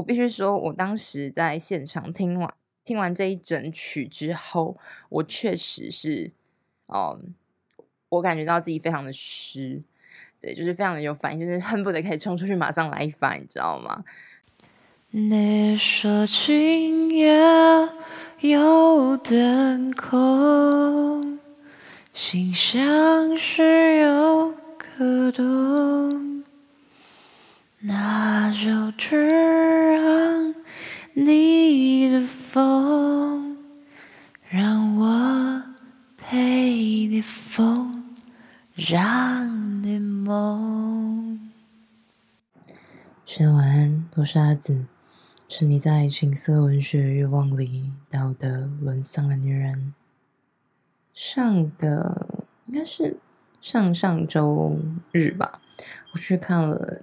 我必须说，我当时在现场听完听完这一整曲之后，我确实是，哦，我感觉到自己非常的湿，对，就是非常的有反应，就是恨不得可以冲出去马上来一发，你知道吗？你说今夜有点空，心像是有个洞，那就只让你的风，让我陪你疯，让你梦。深晚安，我是阿紫。是你在情色文学欲望里道德沦丧的女人。上个应该是上上周日吧，我去看了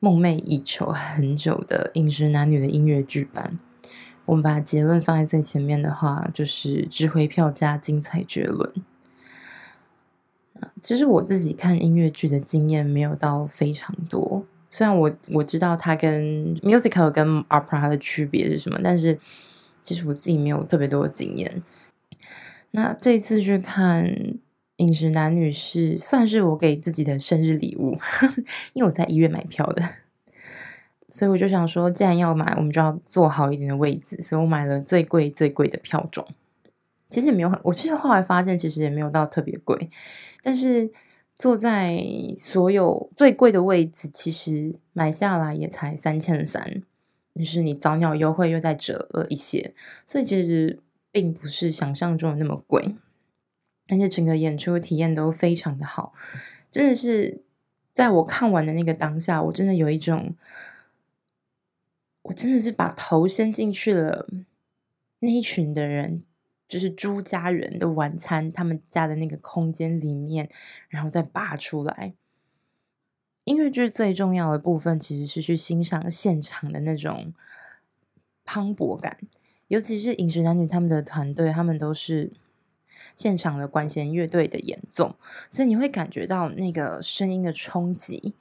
梦寐以求 很久的《饮食男女》的音乐剧版。我们把结论放在最前面的话，就是值回票价，精彩绝伦。其实我自己看音乐剧的经验没有到非常多。虽然我我知道它跟 musical 跟 opera 的区别是什么，但是其实我自己没有特别多的经验。那这次去看《饮食男女》是算是我给自己的生日礼物，因为我在一月买票的，所以我就想说，既然要买，我们就要坐好一点的位置，所以我买了最贵最贵的票种。其实也没有很，我其实后来发现，其实也没有到特别贵，但是。坐在所有最贵的位置，其实买下来也才三千三，就是你早鸟优惠又再折了一些，所以其实并不是想象中的那么贵，而且整个演出体验都非常的好，真的是在我看完的那个当下，我真的有一种，我真的是把头伸进去了那一群的人。就是朱家人的晚餐，他们家的那个空间里面，然后再拔出来。音乐剧最重要的部分其实是去欣赏现场的那种磅礴感，尤其是饮食男女他们的团队，他们都是现场的管弦乐队的演奏，所以你会感觉到那个声音的冲击，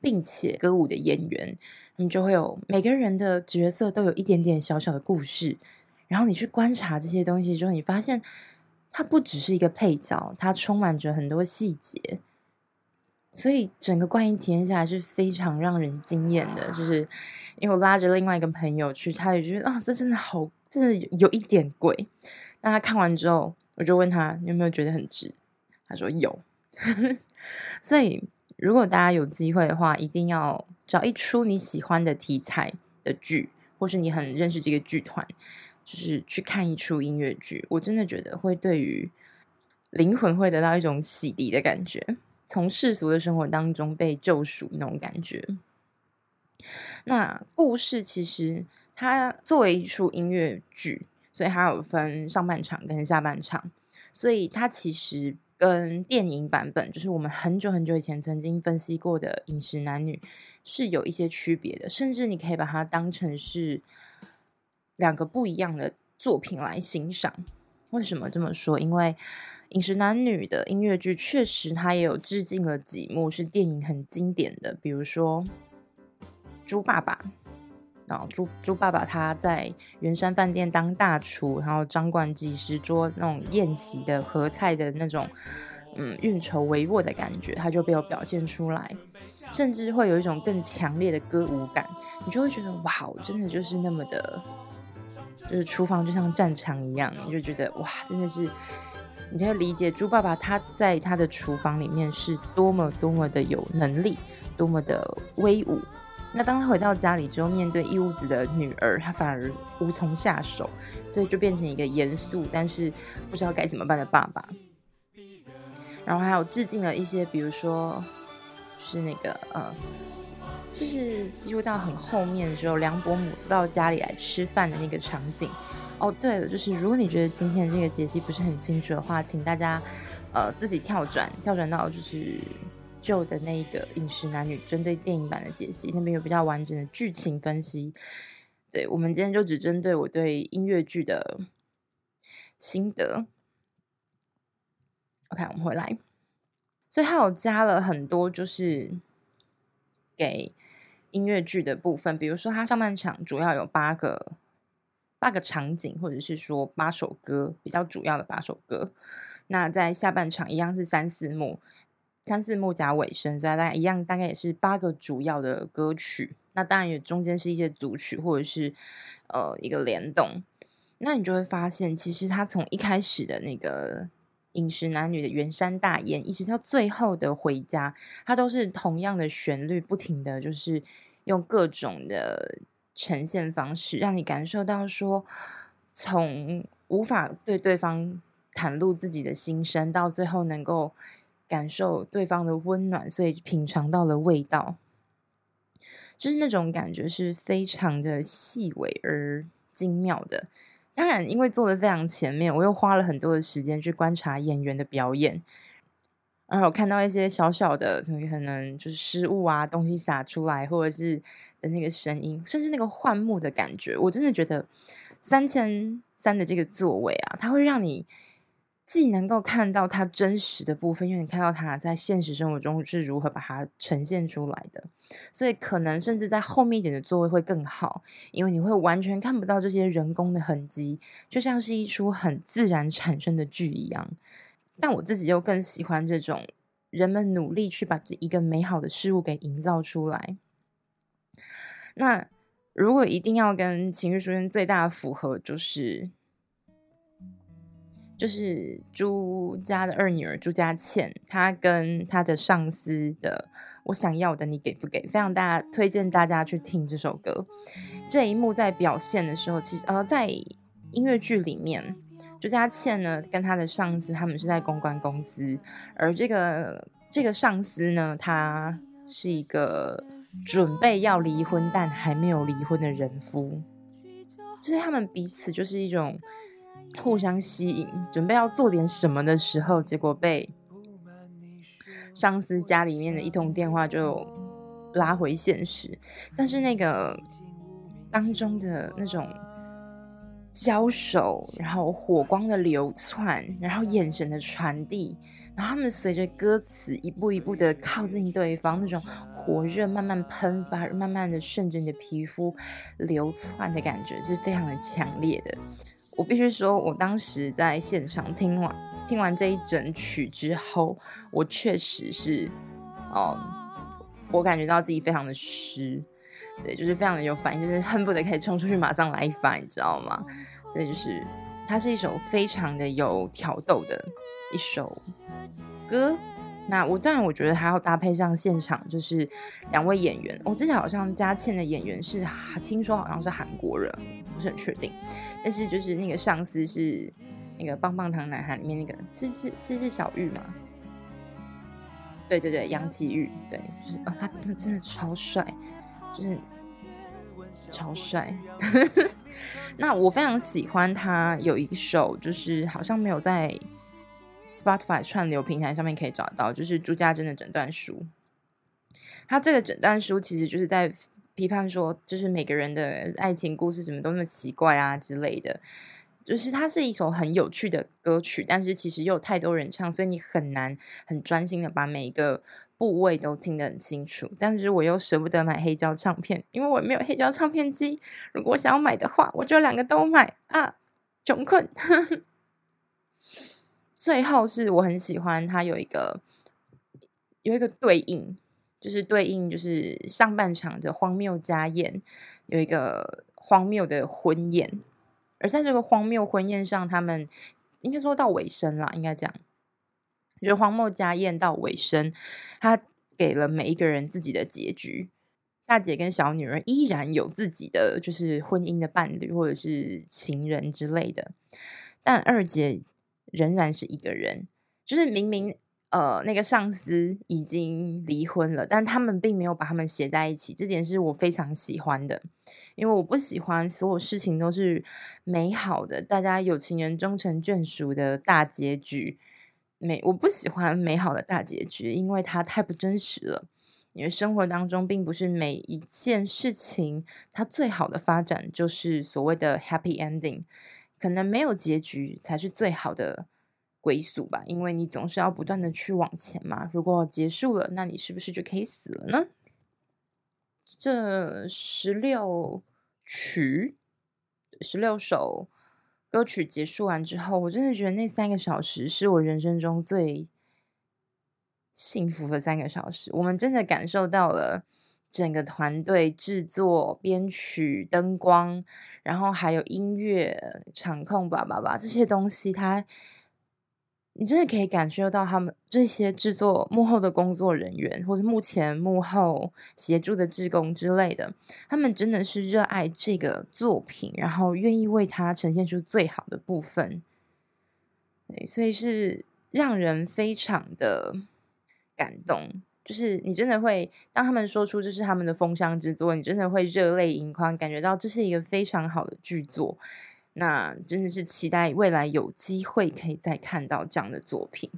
并且歌舞的演员，你就会有每个人的角色都有一点点小小的故事。然后你去观察这些东西之后，你发现它不只是一个配角，它充满着很多细节，所以整个观影体验下来是非常让人惊艳的。就是因为我拉着另外一个朋友去，他也觉得啊，这真的好，真的有一点贵。那他看完之后，我就问他你有没有觉得很值，他说有。所以如果大家有机会的话，一定要找一出你喜欢的题材的剧，或是你很认识这个剧团。就是去看一出音乐剧，我真的觉得会对于灵魂会得到一种洗涤的感觉，从世俗的生活当中被救赎那种感觉。那故事其实它作为一出音乐剧，所以它有分上半场跟下半场，所以它其实跟电影版本，就是我们很久很久以前曾经分析过的《饮食男女》是有一些区别的，甚至你可以把它当成是。两个不一样的作品来欣赏，为什么这么说？因为《饮食男女》的音乐剧确实它也有致敬了几幕是电影很经典的，比如说《猪爸爸》然后猪猪爸爸他在圆山饭店当大厨，然后掌管几十桌那种宴席的合菜的那种嗯运筹帷幄的感觉，他就被我表现出来，甚至会有一种更强烈的歌舞感，你就会觉得哇，真的就是那么的。就是厨房就像战场一样，你就觉得哇，真的是，你就会理解猪爸爸他在他的厨房里面是多么多么的有能力，多么的威武。那当他回到家里之后，面对一屋子的女儿，他反而无从下手，所以就变成一个严肃但是不知道该怎么办的爸爸。然后还有致敬了一些，比如说，就是那个呃。就是几乎到很后面的时候，梁伯母到家里来吃饭的那个场景。哦，对了，就是如果你觉得今天这个解析不是很清楚的话，请大家呃自己跳转，跳转到就是旧的那一个饮食男女针对电影版的解析，那边有比较完整的剧情分析。对，我们今天就只针对我对音乐剧的心得。OK，我们回来，所以他有加了很多就是。给音乐剧的部分，比如说它上半场主要有八个八个场景，或者是说八首歌，比较主要的八首歌。那在下半场一样是三四幕，三四木甲尾声，所以大概一样，大概也是八个主要的歌曲。那当然也中间是一些组曲，或者是呃一个联动。那你就会发现，其实他从一开始的那个饮食男女的圆山大宴，一直到最后的回家，它都是同样的旋律，不停的就是用各种的呈现方式，让你感受到说，从无法对对方袒露自己的心声，到最后能够感受对方的温暖，所以品尝到了味道，就是那种感觉是非常的细微而精妙的。当然，因为坐的非常前面，我又花了很多的时间去观察演员的表演，然后看到一些小小的，可能就是失误啊，东西洒出来，或者是的那个声音，甚至那个换幕的感觉，我真的觉得三千三的这个座位啊，它会让你。既能够看到他真实的部分，因为你看到他在现实生活中是如何把它呈现出来的，所以可能甚至在后面一点的座位会更好，因为你会完全看不到这些人工的痕迹，就像是一出很自然产生的剧一样。但我自己又更喜欢这种人们努力去把这一个美好的事物给营造出来。那如果一定要跟《情绪书院》最大的符合，就是。就是朱家的二女儿朱家倩，她跟她的上司的“我想要的你给不给”，非常大家推荐大家去听这首歌。这一幕在表现的时候，其实呃，在音乐剧里面，朱家倩呢跟她的上司他们是在公关公司，而这个这个上司呢，他是一个准备要离婚但还没有离婚的人夫，就是他们彼此就是一种。互相吸引，准备要做点什么的时候，结果被上司家里面的一通电话就拉回现实。但是那个当中的那种交手，然后火光的流窜，然后眼神的传递，然后他们随着歌词一步一步的靠近对方，那种火热慢慢喷发，慢慢的顺着你的皮肤流窜的感觉是非常的强烈的。我必须说，我当时在现场听完听完这一整曲之后，我确实是，哦，我感觉到自己非常的湿，对，就是非常的有反应，就是恨不得可以冲出去马上来一发，你知道吗？所以就是，它是一首非常的有挑逗的一首歌。那我当然，我觉得还要搭配上现场，就是两位演员。我之前好像佳倩的演员是，听说好像是韩国人，不是很确定。但是就是那个上司是那个棒棒糖男孩里面那个，是是是是小玉吗？对对对，杨奇煜，对，就是、哦，他真的超帅，就是超帅。那我非常喜欢他有一首，就是好像没有在。Spotify 串流平台上面可以找到，就是朱家珍的诊断书。他这个诊断书其实就是在批判说，就是每个人的爱情故事怎么都那么奇怪啊之类的。就是它是一首很有趣的歌曲，但是其实又有太多人唱，所以你很难很专心的把每一个部位都听得很清楚。但是我又舍不得买黑胶唱片，因为我没有黑胶唱片机。如果想要买的话，我就两个都买啊，穷困。最后是我很喜欢它有一个有一个对应，就是对应就是上半场的荒谬家宴有一个荒谬的婚宴，而在这个荒谬婚宴上，他们应该说到尾声了，应该讲，就是荒谬家宴到尾声，他给了每一个人自己的结局。大姐跟小女儿依然有自己的就是婚姻的伴侣或者是情人之类的，但二姐。仍然是一个人，就是明明呃那个上司已经离婚了，但他们并没有把他们写在一起，这点是我非常喜欢的，因为我不喜欢所有事情都是美好的，大家有情人终成眷属的大结局。美，我不喜欢美好的大结局，因为它太不真实了。因为生活当中并不是每一件事情它最好的发展就是所谓的 happy ending。可能没有结局才是最好的归宿吧，因为你总是要不断的去往前嘛。如果结束了，那你是不是就可以死了呢？这十六曲、十六首歌曲结束完之后，我真的觉得那三个小时是我人生中最幸福的三个小时。我们真的感受到了整个团队制作、编曲、灯光，然后还有音乐、场控，叭叭叭这些东西，它。你真的可以感受到他们这些制作幕后的工作人员，或者目前幕后协助的志工之类的，他们真的是热爱这个作品，然后愿意为它呈现出最好的部分。对，所以是让人非常的感动。就是你真的会，当他们说出这是他们的封箱之作，你真的会热泪盈眶，感觉到这是一个非常好的剧作。那真的是期待未来有机会可以再看到这样的作品。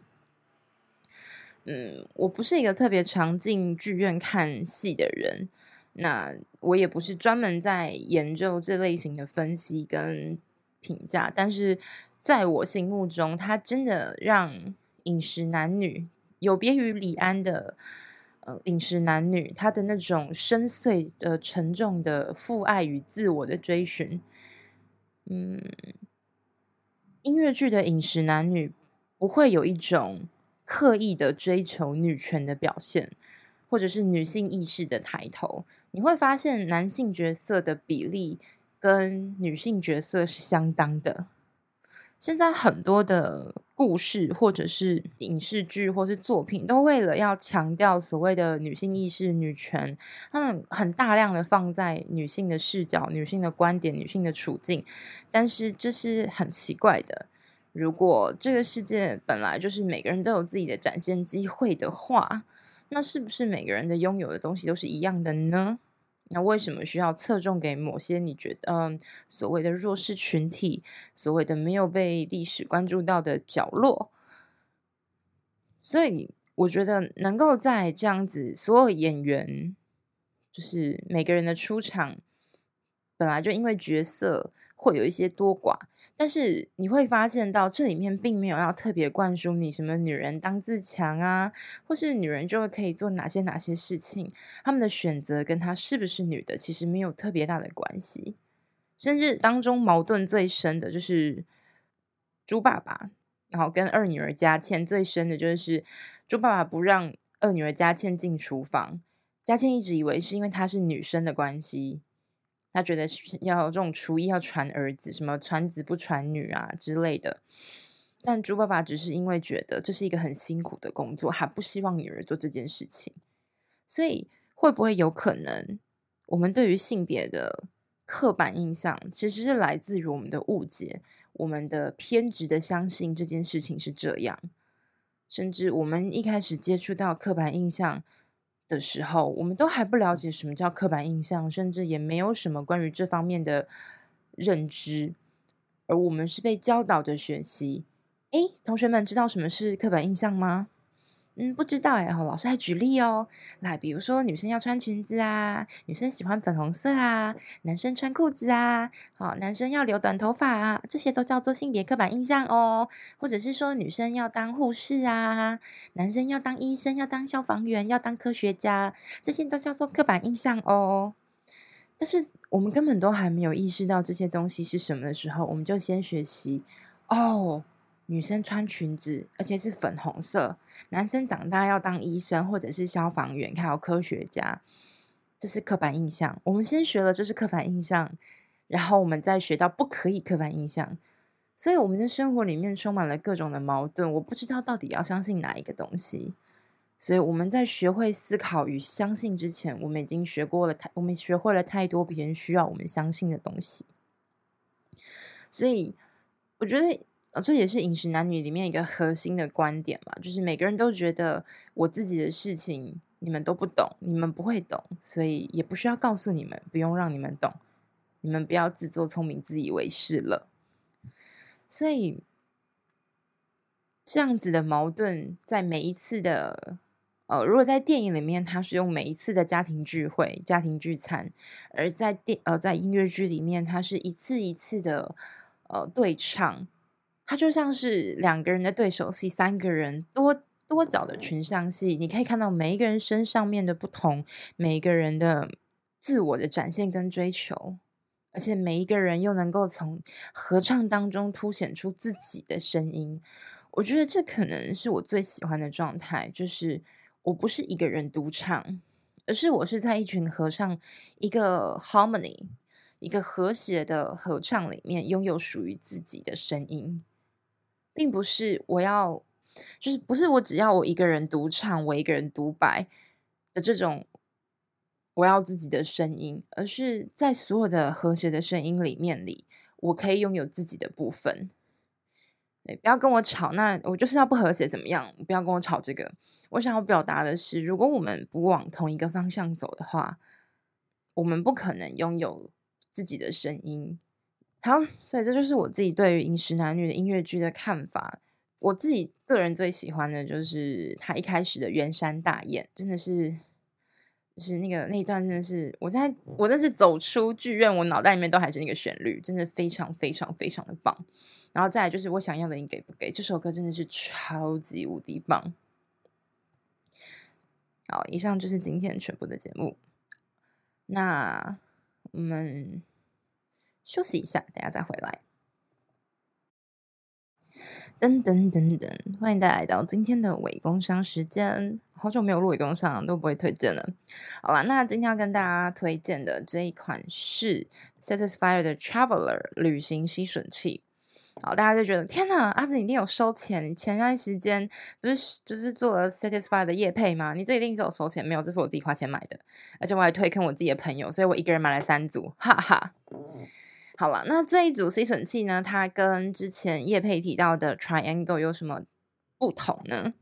嗯，我不是一个特别常进剧院看戏的人，那我也不是专门在研究这类型的分析跟评价，但是在我心目中，它真的让《饮食男女》有别于李安的呃《饮食男女》，他的那种深邃的、沉重的父爱与自我的追寻。嗯，音乐剧的饮食男女不会有一种刻意的追求女权的表现，或者是女性意识的抬头。你会发现男性角色的比例跟女性角色是相当的。现在很多的故事，或者是影视剧，或是作品，都为了要强调所谓的女性意识、女权，他们很大量的放在女性的视角、女性的观点、女性的处境。但是这是很奇怪的。如果这个世界本来就是每个人都有自己的展现机会的话，那是不是每个人的拥有的东西都是一样的呢？那为什么需要侧重给某些你觉得嗯所谓的弱势群体，所谓的没有被历史关注到的角落？所以我觉得能够在这样子，所有演员就是每个人的出场，本来就因为角色会有一些多寡。但是你会发现到这里面并没有要特别灌输你什么女人当自强啊，或是女人就会可以做哪些哪些事情，他们的选择跟她是不是女的其实没有特别大的关系。甚至当中矛盾最深的就是猪爸爸，然后跟二女儿佳倩最深的就是猪爸爸不让二女儿佳倩进厨房，佳倩一直以为是因为她是女生的关系。他觉得要这种厨艺要传儿子，什么传子不传女啊之类的。但猪爸爸只是因为觉得这是一个很辛苦的工作，还不希望女儿做这件事情。所以会不会有可能，我们对于性别的刻板印象，其实是来自于我们的误解，我们的偏执的相信这件事情是这样，甚至我们一开始接触到刻板印象。的时候，我们都还不了解什么叫刻板印象，甚至也没有什么关于这方面的认知，而我们是被教导的学习。诶，同学们知道什么是刻板印象吗？嗯，不知道哎，老师还举例哦。来，比如说女生要穿裙子啊，女生喜欢粉红色啊，男生穿裤子啊，好，男生要留短头发啊，这些都叫做性别刻板印象哦。或者是说女生要当护士啊，男生要当医生，要当消防员，要当科学家，这些都叫做刻板印象哦。但是我们根本都还没有意识到这些东西是什么的时候，我们就先学习哦。女生穿裙子，而且是粉红色。男生长大要当医生，或者是消防员，还有科学家，这是刻板印象。我们先学了这是刻板印象，然后我们再学到不可以刻板印象。所以我们的生活里面充满了各种的矛盾，我不知道到底要相信哪一个东西。所以我们在学会思考与相信之前，我们已经学过了太，我们学会了太多别人需要我们相信的东西。所以我觉得。呃，这也是饮食男女里面一个核心的观点嘛，就是每个人都觉得我自己的事情你们都不懂，你们不会懂，所以也不需要告诉你们，不用让你们懂，你们不要自作聪明、自以为是了。所以这样子的矛盾，在每一次的呃，如果在电影里面，它是用每一次的家庭聚会、家庭聚餐，而在电呃在音乐剧里面，它是一次一次的呃对唱。它就像是两个人的对手戏，三个人多多角的群像戏。你可以看到每一个人身上面的不同，每一个人的自我的展现跟追求，而且每一个人又能够从合唱当中凸显出自己的声音。我觉得这可能是我最喜欢的状态，就是我不是一个人独唱，而是我是在一群合唱，一个 harmony，一个和谐的合唱里面，拥有属于自己的声音，并不是我要，就是不是我只要我一个人独唱，我一个人独白的这种我要自己的声音，而是在所有的和谐的声音里面里，我可以拥有自己的部分。对，不要跟我吵，那我就是要不和谐，怎么样？不要跟我吵这个。我想要表达的是，如果我们不往同一个方向走的话，我们不可能拥有自己的声音。好，所以这就是我自己对于《饮食男女》的音乐剧的看法。我自己个人最喜欢的就是他一开始的圆山大宴，真的是。是那个那一段真的是，我在我真是走出剧院，我脑袋里面都还是那个旋律，真的非常非常非常的棒。然后再来就是我想要的你给不给？这首歌真的是超级无敌棒。好，以上就是今天全部的节目。那我们休息一下，等下再回来。噔噔噔噔，欢迎大家来到今天的伪工商时间。好久没有录伪工商，都不会推荐了。好了，那今天要跟大家推荐的这一款是 Satisfyer 的 Traveler 旅行吸吮器。好，大家就觉得天哪，阿紫你一定有收钱。你前段时间不是就是做了 Satisfyer 的业配吗？你这一定是有收钱，没有？这是我自己花钱买的，而且我还推坑我自己的朋友，所以我一个人买了三组，哈哈。好了，那这一组吸吮器呢？它跟之前叶佩提到的 Triangle 有什么不同呢？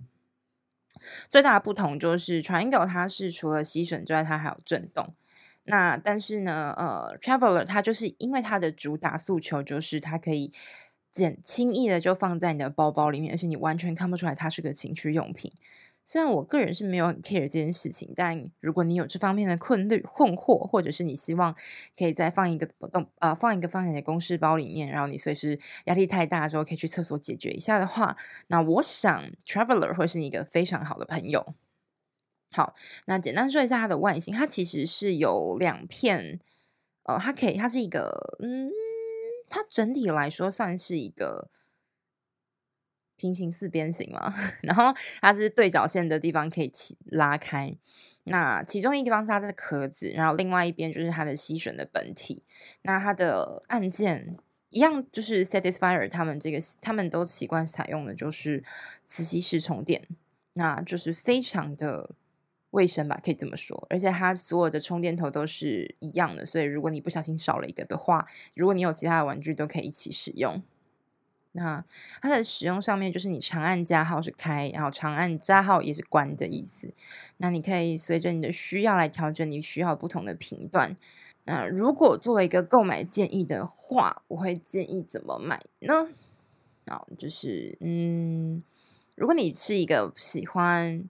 最大的不同就是 Triangle 它是除了吸吮之外，它还有震动。那但是呢，呃，Traveler 它就是因为它的主打诉求就是它可以简轻易的就放在你的包包里面，而且你完全看不出来它是个情趣用品。虽然我个人是没有很 care 这件事情，但如果你有这方面的困虑、困惑，或者是你希望可以再放一个不动啊、呃，放一个放在你的公事包里面，然后你随时压力太大的时候可以去厕所解决一下的话，那我想 Traveler 会是你一个非常好的朋友。好，那简单说一下它的外形，它其实是有两片，呃，它可以，它是一个，嗯，它整体来说算是一个。平行四边形嘛，然后它是对角线的地方可以起拉开，那其中一个地方是它的壳子，然后另外一边就是它的吸吮的本体。那它的按键一样，就是 Satisfyer 他们这个他们都习惯采用的就是磁吸式充电，那就是非常的卫生吧，可以这么说。而且它所有的充电头都是一样的，所以如果你不小心少了一个的话，如果你有其他的玩具都可以一起使用。那它的使用上面就是你长按加号是开，然后长按加号也是关的意思。那你可以随着你的需要来调整你需要不同的频段。那如果作为一个购买建议的话，我会建议怎么买呢？啊，就是嗯，如果你是一个喜欢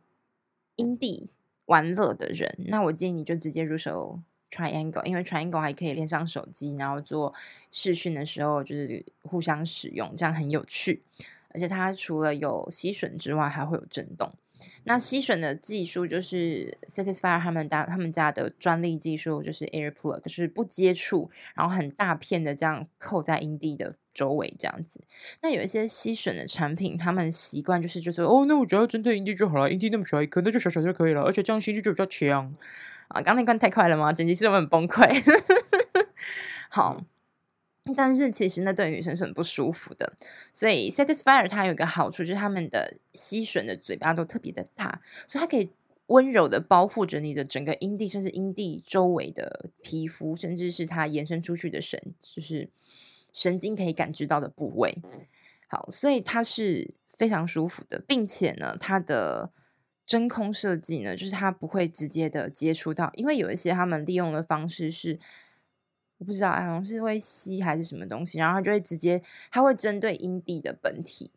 因地玩乐的人，那我建议你就直接入手。Triangle，因为 Triangle 还可以连上手机，然后做视讯的时候就是互相使用，这样很有趣。而且它除了有吸吮之外，还会有震动。那吸吮的技术就是 Satisfyer 他们家他们家的专利技术，就是 Air Plug，就是不接触，然后很大片的这样扣在阴蒂的周围这样子。那有一些吸吮的产品，他们习惯就是就说哦，那我只要针对阴蒂就好了，阴蒂那么小一颗，那就小小就可以了，而且这样吸力就比较强。啊，刚那关太快了吗？剪辑师有没有很崩溃？好，但是其实那对女生是很不舒服的。所以 Satisfyer 它有一个好处，就是他们的吸吮的嘴巴都特别的大，所以它可以温柔的包覆着你的整个阴蒂，甚至阴蒂周围的皮肤，甚至是它延伸出去的神，就是神经可以感知到的部位。好，所以它是非常舒服的，并且呢，它的。真空设计呢，就是它不会直接的接触到，因为有一些他们利用的方式是，我不知道好像是会吸还是什么东西，然后它就会直接，它会针对阴蒂的本体，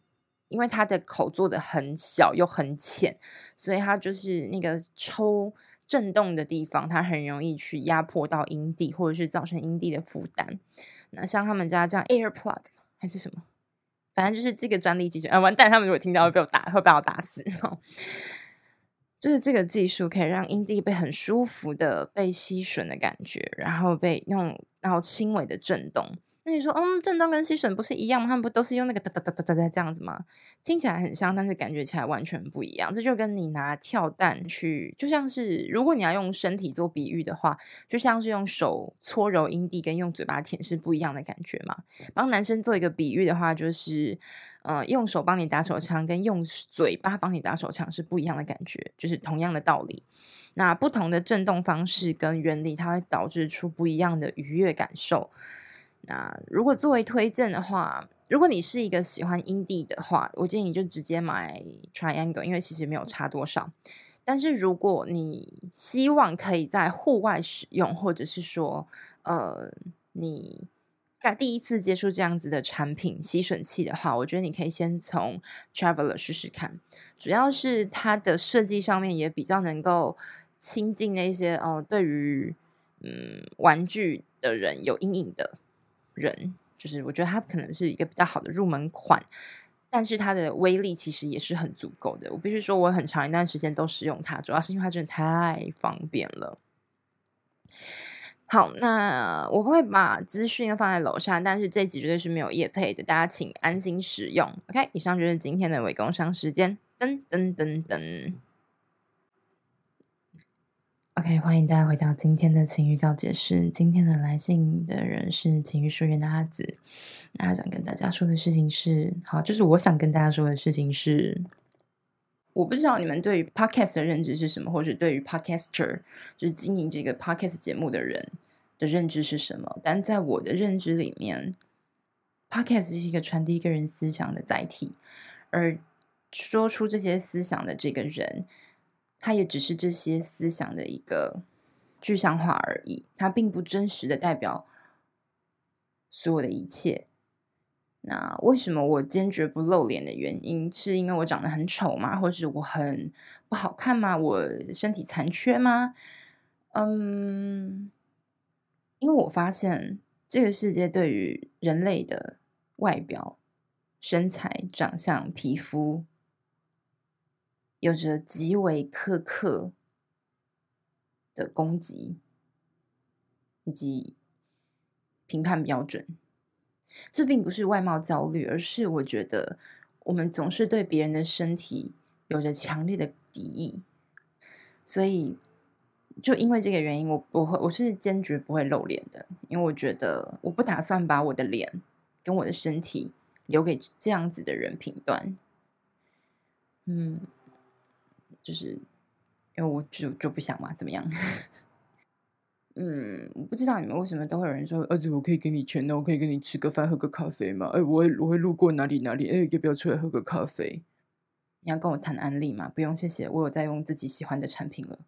因为它的口做的很小又很浅，所以它就是那个抽震动的地方，它很容易去压迫到阴蒂，或者是造成阴蒂的负担。那像他们家这样 Air Plug 还是什么，反正就是这个专利技术啊，完蛋，他们如果听到会被我打，会被我打死。就是这个技术可以让阴蒂被很舒服的被吸吮的感觉，然后被用然后轻微的震动。那你说，嗯，震动跟吸吮不是一样吗？他们不都是用那个哒哒哒哒哒这样子吗？听起来很像，但是感觉起来完全不一样。这就跟你拿跳蛋去，就像是如果你要用身体做比喻的话，就像是用手搓揉阴蒂跟用嘴巴舔是不一样的感觉嘛。帮男生做一个比喻的话，就是，呃，用手帮你打手枪跟用嘴巴帮你打手枪是不一样的感觉，就是同样的道理。那不同的震动方式跟原理，它会导致出不一样的愉悦感受。那如果作为推荐的话，如果你是一个喜欢阴蒂的话，我建议你就直接买 Triangle，因为其实没有差多少。但是如果你希望可以在户外使用，或者是说，呃，你在第一次接触这样子的产品吸吮器的话，我觉得你可以先从 Traveler 试试看。主要是它的设计上面也比较能够亲近那些呃，对于嗯玩具的人有阴影的。人就是，我觉得它可能是一个比较好的入门款，但是它的威力其实也是很足够的。我必须说，我很长一段时间都使用它，主要是因为它真的太方便了。好，那我会把资讯放在楼下，但是这集绝对是没有业配的，大家请安心使用。OK，以上就是今天的伪工商时间，噔噔噔噔。OK，欢迎大家回到今天的情欲告解室。今天的来信的人是情欲书院的阿紫。那想跟大家说的事情是，好，就是我想跟大家说的事情是，我不知道你们对于 Podcast 的认知是什么，或者对于 Podcaster，就是经营这个 Podcast 节目的人的认知是什么。但在我的认知里面，Podcast 是一个传递一个人思想的载体，而说出这些思想的这个人。它也只是这些思想的一个具象化而已，它并不真实的代表所有的一切。那为什么我坚决不露脸的原因，是因为我长得很丑吗？或是我很不好看吗？我身体残缺吗？嗯，因为我发现这个世界对于人类的外表、身材、长相、皮肤。有着极为苛刻的攻击以及评判标准，这并不是外貌焦虑，而是我觉得我们总是对别人的身体有着强烈的敌意，所以就因为这个原因，我我会我是坚决不会露脸的，因为我觉得我不打算把我的脸跟我的身体留给这样子的人评断，嗯。就是因为我就就不想嘛，怎么样？嗯，我不知道你们为什么都会有人说，儿子，我可以给你钱，那我可以跟你吃个饭，喝个咖啡吗？哎，我会我会路过哪里哪里，哎，要不要出来喝个咖啡？你要跟我谈案例吗？不用，谢谢，我有在用自己喜欢的产品了。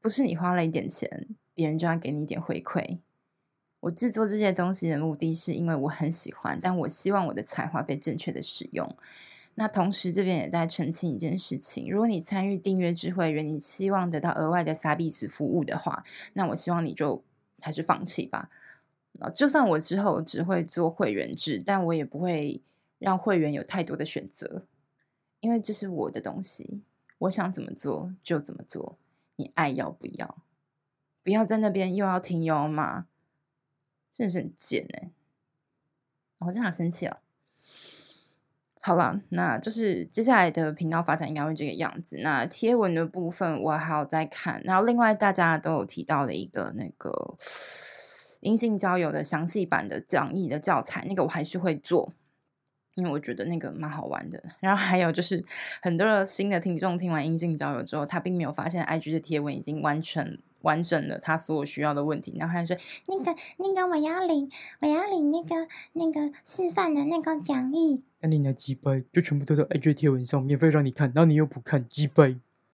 不是你花了一点钱，别人就要给你一点回馈。我制作这些东西的目的是因为我很喜欢，但我希望我的才华被正确的使用。那同时，这边也在澄清一件事情：如果你参与订阅智慧员，你希望得到额外的 service 服务的话，那我希望你就还是放弃吧。就算我之后只会做会员制，但我也不会让会员有太多的选择，因为这是我的东西，我想怎么做就怎么做。你爱要不要？不要在那边又要听又要骂，真的是很贱哎、我真的好生气了。好了，那就是接下来的频道发展应该会这个样子。那贴文的部分我还要再看，然后另外大家都有提到的一个那个阴性交友的详细版的讲义的教材，那个我还是会做，因为我觉得那个蛮好玩的。然后还有就是很多新的听众听完阴性交友之后，他并没有发现 IG 的贴文已经完成。完整的他所有需要的问题，然后他就说：“那个那个，我要领，我要领那个那个示范的那个讲义。”那你拿几百，就全部都到 IG 贴文上免费让你看，然后你又不看几百，